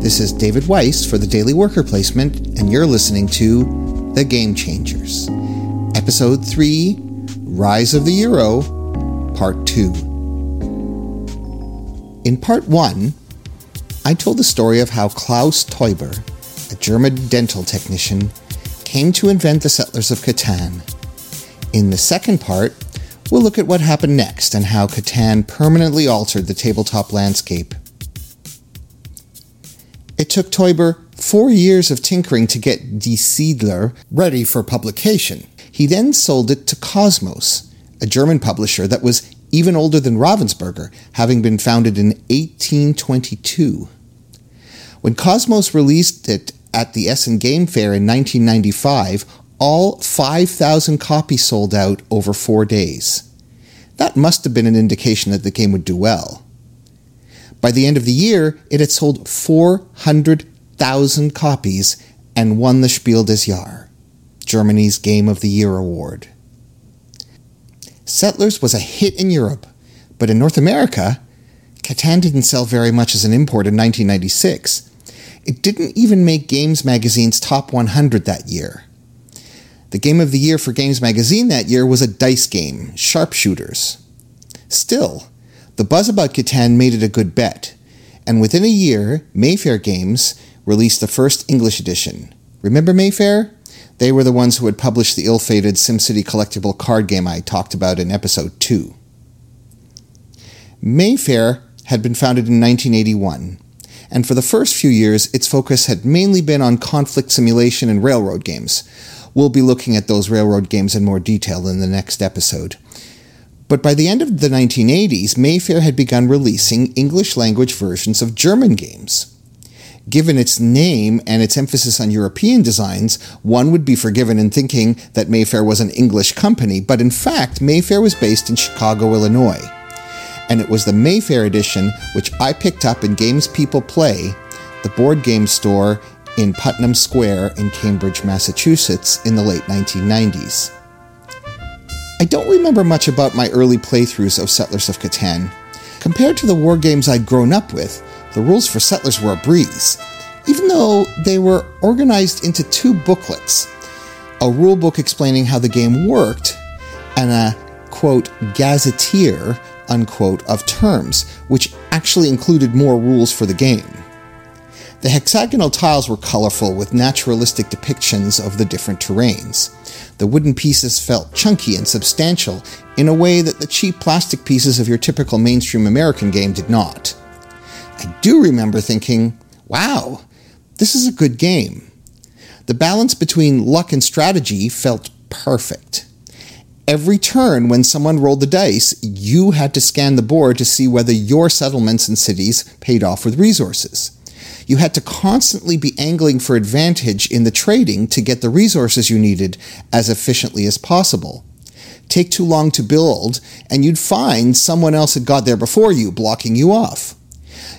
This is David Weiss for the Daily Worker Placement, and you're listening to The Game Changers, Episode 3 Rise of the Euro, Part 2. In Part 1, I told the story of how Klaus Teuber, a German dental technician, came to invent the Settlers of Catan. In the second part, we'll look at what happened next and how Catan permanently altered the tabletop landscape. It took Teuber four years of tinkering to get Die Siedler ready for publication. He then sold it to Kosmos, a German publisher that was even older than Ravensburger, having been founded in 1822. When Kosmos released it at the Essen Game Fair in 1995, all 5,000 copies sold out over four days. That must have been an indication that the game would do well. By the end of the year, it had sold 400,000 copies and won the Spiel des Jahres, Germany's Game of the Year award. Settlers was a hit in Europe, but in North America, Catan didn't sell very much as an import in 1996. It didn't even make Games Magazine's top 100 that year. The game of the year for Games Magazine that year was a dice game, Sharpshooters. Still, the buzz about Catan made it a good bet, and within a year, Mayfair Games released the first English edition. Remember Mayfair? They were the ones who had published the ill fated SimCity collectible card game I talked about in episode 2. Mayfair had been founded in 1981, and for the first few years, its focus had mainly been on conflict simulation and railroad games. We'll be looking at those railroad games in more detail in the next episode. But by the end of the 1980s, Mayfair had begun releasing English language versions of German games. Given its name and its emphasis on European designs, one would be forgiven in thinking that Mayfair was an English company, but in fact, Mayfair was based in Chicago, Illinois. And it was the Mayfair edition which I picked up in Games People Play, the board game store in Putnam Square in Cambridge, Massachusetts in the late 1990s. I don't remember much about my early playthroughs of Settlers of Catan. Compared to the war games I'd grown up with, the rules for Settlers were a breeze, even though they were organized into two booklets a rule book explaining how the game worked, and a quote, gazetteer, unquote, of terms, which actually included more rules for the game. The hexagonal tiles were colorful with naturalistic depictions of the different terrains. The wooden pieces felt chunky and substantial in a way that the cheap plastic pieces of your typical mainstream American game did not. I do remember thinking, wow, this is a good game. The balance between luck and strategy felt perfect. Every turn, when someone rolled the dice, you had to scan the board to see whether your settlements and cities paid off with resources. You had to constantly be angling for advantage in the trading to get the resources you needed as efficiently as possible. Take too long to build, and you'd find someone else had got there before you, blocking you off.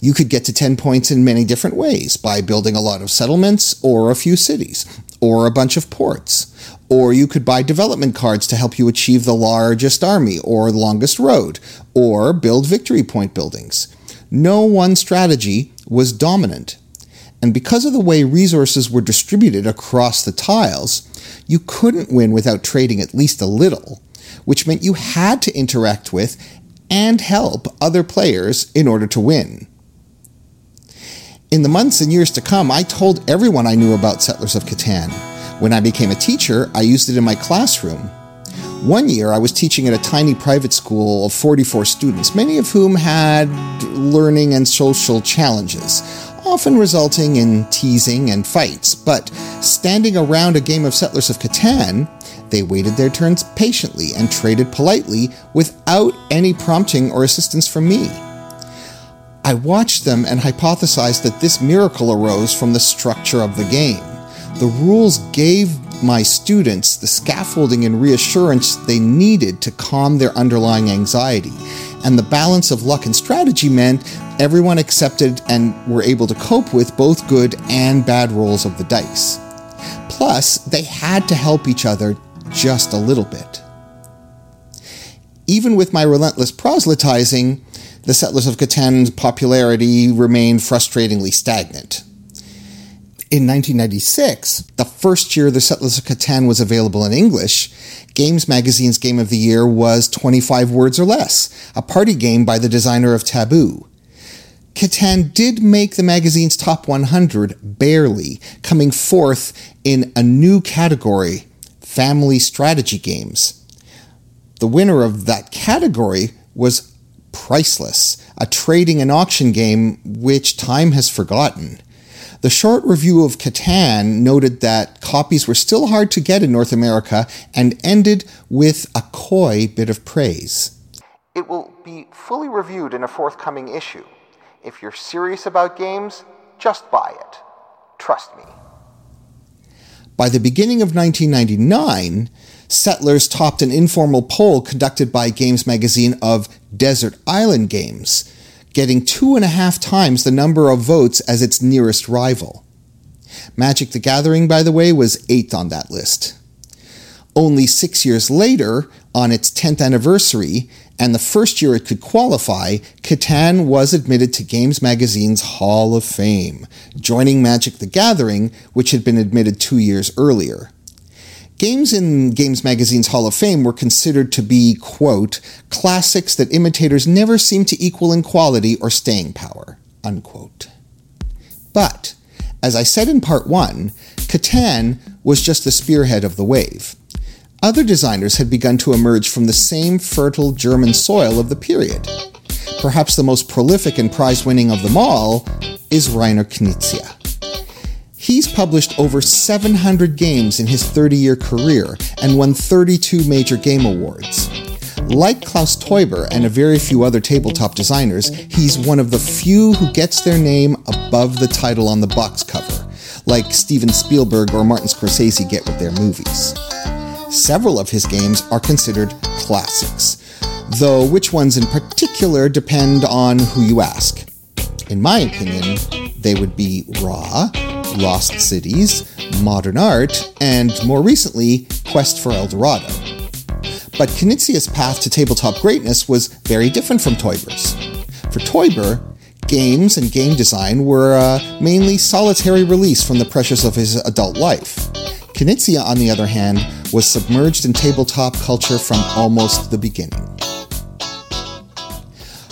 You could get to 10 points in many different ways by building a lot of settlements or a few cities or a bunch of ports. Or you could buy development cards to help you achieve the largest army or the longest road, or build victory point buildings. No one strategy was dominant. And because of the way resources were distributed across the tiles, you couldn't win without trading at least a little, which meant you had to interact with and help other players in order to win. In the months and years to come, I told everyone I knew about Settlers of Catan. When I became a teacher, I used it in my classroom. One year, I was teaching at a tiny private school of 44 students, many of whom had learning and social challenges, often resulting in teasing and fights. But standing around a game of Settlers of Catan, they waited their turns patiently and traded politely without any prompting or assistance from me. I watched them and hypothesized that this miracle arose from the structure of the game. The rules gave my students the scaffolding and reassurance they needed to calm their underlying anxiety. And the balance of luck and strategy meant everyone accepted and were able to cope with both good and bad rolls of the dice. Plus, they had to help each other just a little bit. Even with my relentless proselytizing, the Settlers of Catan's popularity remained frustratingly stagnant. In 1996, the first year the Settlers of Catan was available in English, Games Magazine's Game of the Year was 25 Words or Less, a party game by the designer of Taboo. Catan did make the magazine's top 100 barely, coming fourth in a new category family strategy games. The winner of that category was Priceless, a trading and auction game which time has forgotten. The short review of Catan noted that copies were still hard to get in North America and ended with a coy bit of praise. It will be fully reviewed in a forthcoming issue. If you're serious about games, just buy it. Trust me. By the beginning of 1999, Settlers topped an informal poll conducted by Games Magazine of Desert Island Games getting two and a half times the number of votes as its nearest rival. Magic the Gathering, by the way, was eighth on that list. Only six years later, on its 10th anniversary, and the first year it could qualify, Catan was admitted to Games Magazine's Hall of Fame, joining Magic the Gathering, which had been admitted two years earlier. Games in Games Magazine's Hall of Fame were considered to be, quote, classics that imitators never seem to equal in quality or staying power, unquote. But, as I said in part one, Catan was just the spearhead of the wave. Other designers had begun to emerge from the same fertile German soil of the period. Perhaps the most prolific and prize winning of them all is Reiner Knizia. He's published over 700 games in his 30 year career and won 32 major game awards. Like Klaus Teuber and a very few other tabletop designers, he's one of the few who gets their name above the title on the box cover, like Steven Spielberg or Martin Scorsese get with their movies. Several of his games are considered classics, though which ones in particular depend on who you ask. In my opinion, they would be Ra, Lost Cities, Modern Art, and more recently, Quest for El Dorado. But Knizia's path to tabletop greatness was very different from Teuber's. For Teuber, games and game design were uh, mainly solitary release from the pressures of his adult life. Knizia, on the other hand, was submerged in tabletop culture from almost the beginning.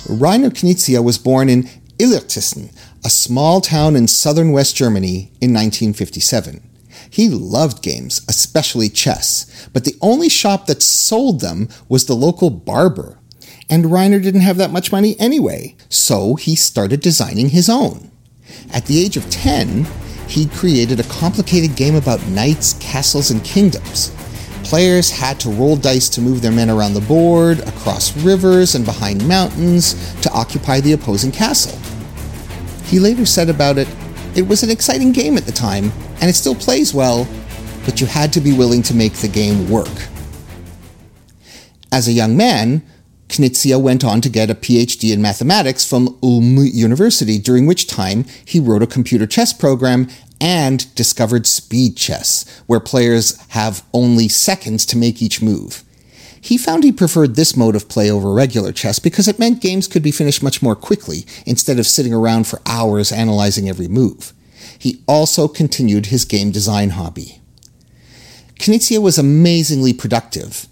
Reiner Knizia was born in Illertissen, a small town in southern West Germany, in 1957. He loved games, especially chess, but the only shop that sold them was the local barber. And Reiner didn't have that much money anyway, so he started designing his own. At the age of 10, he created a complicated game about knights, castles, and kingdoms. Players had to roll dice to move their men around the board, across rivers, and behind mountains to occupy the opposing castle. He later said about it, it was an exciting game at the time, and it still plays well, but you had to be willing to make the game work. As a young man, Knizia went on to get a PhD in mathematics from Ulm University, during which time he wrote a computer chess program and discovered speed chess, where players have only seconds to make each move. He found he preferred this mode of play over regular chess because it meant games could be finished much more quickly instead of sitting around for hours analyzing every move. He also continued his game design hobby. Knizia was amazingly productive.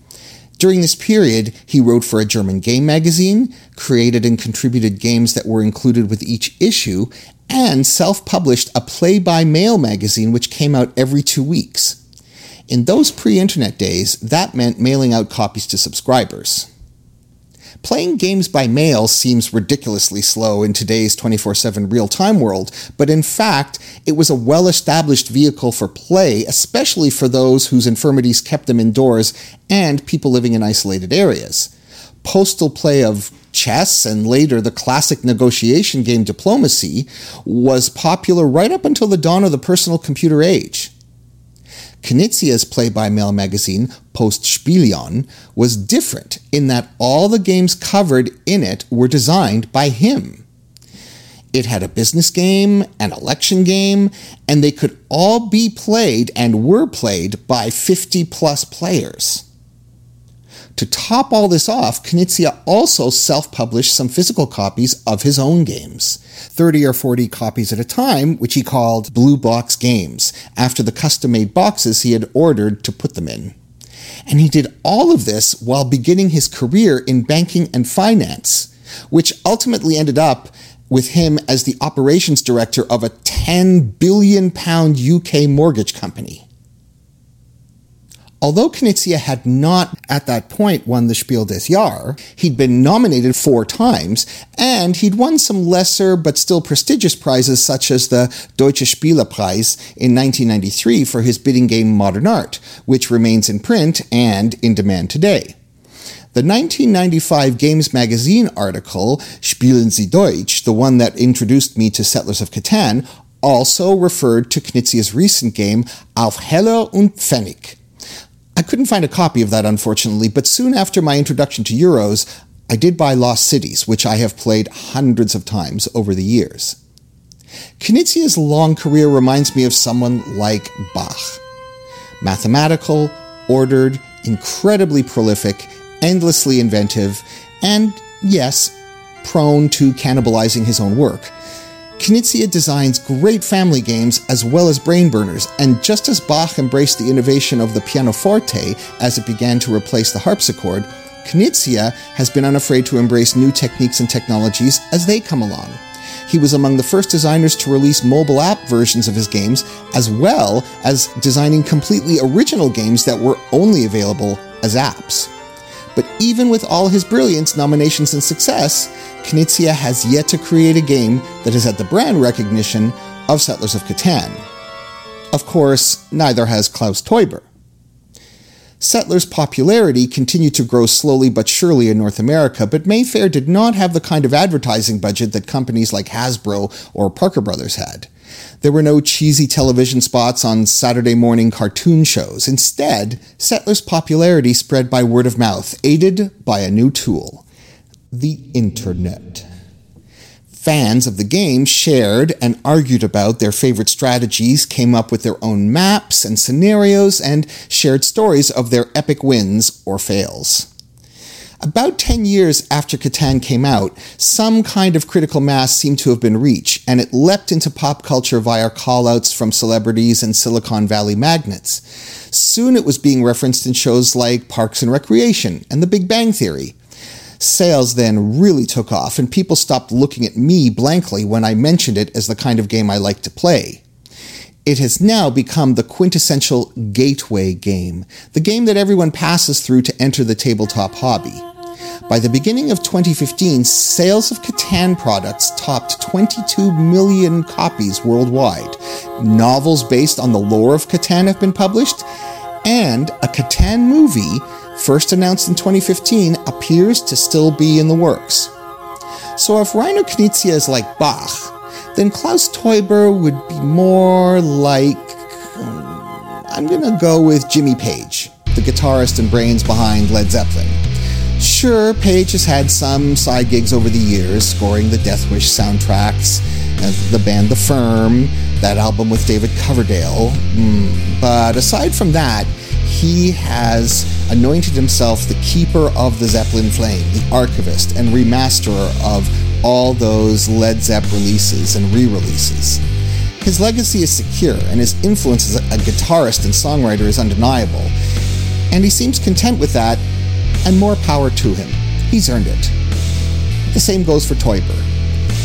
During this period, he wrote for a German game magazine, created and contributed games that were included with each issue, and self published a play by mail magazine which came out every two weeks. In those pre internet days, that meant mailing out copies to subscribers. Playing games by mail seems ridiculously slow in today's 24 7 real time world, but in fact, it was a well established vehicle for play, especially for those whose infirmities kept them indoors and people living in isolated areas. Postal play of chess and later the classic negotiation game diplomacy was popular right up until the dawn of the personal computer age. Knizia's play-by-mail magazine, Postspielion, was different in that all the games covered in it were designed by him. It had a business game, an election game, and they could all be played and were played by 50 plus players. To top all this off, Knizia also self published some physical copies of his own games, 30 or 40 copies at a time, which he called Blue Box Games, after the custom made boxes he had ordered to put them in. And he did all of this while beginning his career in banking and finance, which ultimately ended up with him as the operations director of a 10 billion pound UK mortgage company. Although Knizia had not at that point won the Spiel des Jahres, he'd been nominated four times, and he'd won some lesser but still prestigious prizes such as the Deutsche Spielepreis in 1993 for his bidding game Modern Art, which remains in print and in demand today. The 1995 Games Magazine article, Spielen Sie Deutsch, the one that introduced me to Settlers of Catan, also referred to Knizia's recent game Auf Heller und Pfennig. I couldn't find a copy of that, unfortunately, but soon after my introduction to Euros, I did buy Lost Cities, which I have played hundreds of times over the years. Knizia's long career reminds me of someone like Bach. Mathematical, ordered, incredibly prolific, endlessly inventive, and, yes, prone to cannibalizing his own work. Knizia designs great family games as well as brain burners, and just as Bach embraced the innovation of the pianoforte as it began to replace the harpsichord, Knizia has been unafraid to embrace new techniques and technologies as they come along. He was among the first designers to release mobile app versions of his games, as well as designing completely original games that were only available as apps. But even with all his brilliance, nominations, and success, Knizia has yet to create a game that has had the brand recognition of Settlers of Catan. Of course, neither has Klaus Teuber. Settlers' popularity continued to grow slowly but surely in North America, but Mayfair did not have the kind of advertising budget that companies like Hasbro or Parker Brothers had. There were no cheesy television spots on Saturday morning cartoon shows. Instead, Settlers' popularity spread by word of mouth, aided by a new tool the Internet. Fans of the game shared and argued about their favorite strategies, came up with their own maps and scenarios, and shared stories of their epic wins or fails. About 10 years after Catan came out, some kind of critical mass seemed to have been reached, and it leapt into pop culture via callouts from celebrities and Silicon Valley magnates. Soon it was being referenced in shows like Parks and Recreation and The Big Bang Theory. Sales then really took off, and people stopped looking at me blankly when I mentioned it as the kind of game I like to play. It has now become the quintessential gateway game, the game that everyone passes through to enter the tabletop hobby. By the beginning of 2015, sales of Catan products topped 22 million copies worldwide. Novels based on the lore of Catan have been published, and a Catan movie, first announced in 2015, appears to still be in the works. So if Reiner Knizia is like Bach, then Klaus Teuber would be more like. Um, I'm gonna go with Jimmy Page, the guitarist and brains behind Led Zeppelin. Sure, Page has had some side gigs over the years, scoring the Death Wish soundtracks, the band The Firm, that album with David Coverdale. Mm. But aside from that, he has anointed himself the keeper of the Zeppelin flame, the archivist and remasterer of all those Led Zepp releases and re releases. His legacy is secure, and his influence as a guitarist and songwriter is undeniable. And he seems content with that and more power to him. He's earned it. The same goes for Teuber.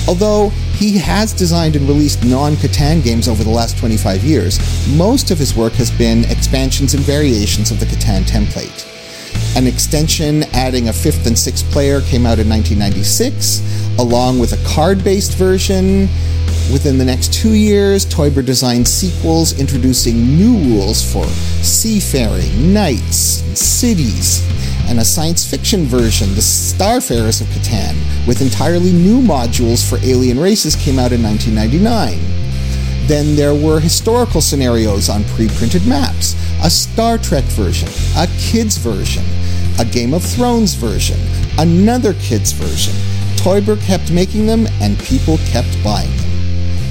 Although he has designed and released non Catan games over the last 25 years, most of his work has been expansions and variations of the Catan template. An extension adding a fifth and sixth player came out in 1996, along with a card based version. Within the next two years, Teuber designed sequels introducing new rules for seafaring, knights, and cities, and a science fiction version, The Starfarers of Catan, with entirely new modules for alien races, came out in 1999. Then there were historical scenarios on pre printed maps, a Star Trek version, a kids version, a Game of Thrones version, another kids version. Teuber kept making them, and people kept buying them.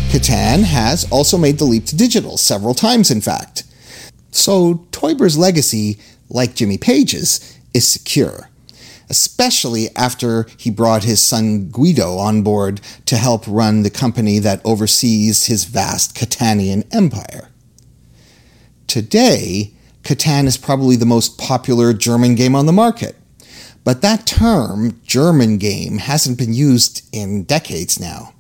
Catan has also made the leap to digital, several times in fact. So Teuber's legacy, like Jimmy Page's, is secure, especially after he brought his son Guido on board to help run the company that oversees his vast Catanian empire. Today, Catan is probably the most popular German game on the market. But that term, German game, hasn't been used in decades now.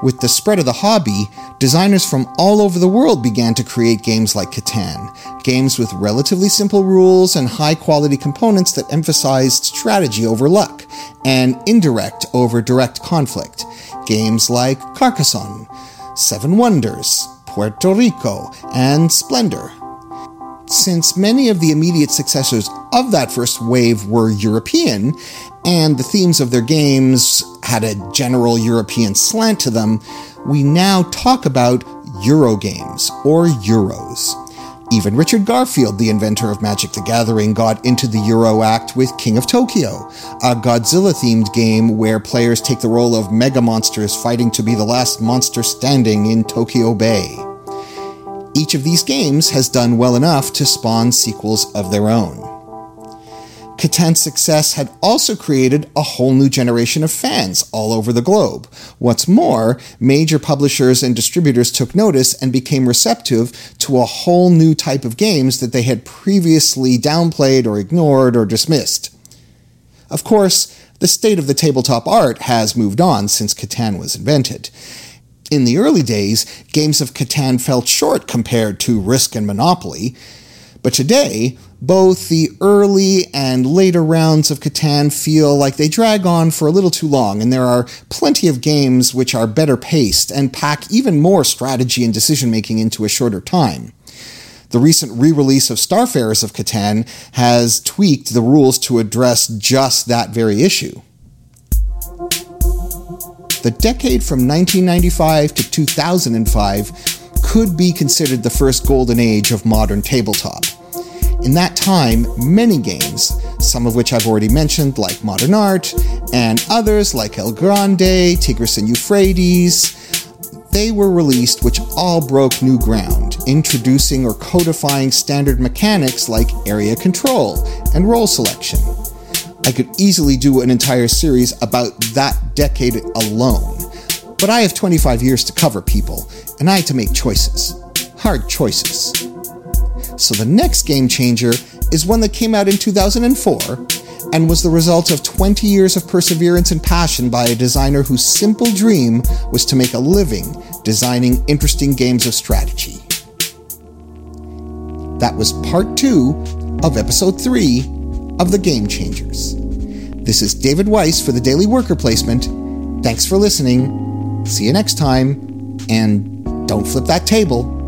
With the spread of the hobby, designers from all over the world began to create games like Catan, games with relatively simple rules and high quality components that emphasized strategy over luck and indirect over direct conflict. Games like Carcassonne, Seven Wonders, Puerto Rico, and Splendor. Since many of the immediate successors of that first wave were European, and the themes of their games had a general European slant to them, we now talk about Eurogames, or Euros. Even Richard Garfield, the inventor of Magic the Gathering, got into the Euro act with King of Tokyo, a Godzilla themed game where players take the role of mega monsters fighting to be the last monster standing in Tokyo Bay. Each of these games has done well enough to spawn sequels of their own. Catan's success had also created a whole new generation of fans all over the globe. What's more, major publishers and distributors took notice and became receptive to a whole new type of games that they had previously downplayed or ignored or dismissed. Of course, the state of the tabletop art has moved on since Catan was invented. In the early days, games of Catan fell short compared to Risk and Monopoly, but today, both the early and later rounds of Catan feel like they drag on for a little too long, and there are plenty of games which are better paced and pack even more strategy and decision making into a shorter time. The recent re release of Starfarers of Catan has tweaked the rules to address just that very issue. The decade from 1995 to 2005 could be considered the first golden age of modern tabletop. In that time, many games, some of which I've already mentioned, like Modern Art, and others like El Grande, Tigris and Euphrates, they were released which all broke new ground, introducing or codifying standard mechanics like area control and role selection. I could easily do an entire series about that decade alone, but I have 25 years to cover people, and I had to make choices. Hard choices. So the next game changer is one that came out in 2004 and was the result of 20 years of perseverance and passion by a designer whose simple dream was to make a living designing interesting games of strategy. That was part two of episode three of The Game Changers. This is David Weiss for the Daily Worker Placement. Thanks for listening. See you next time, and don't flip that table.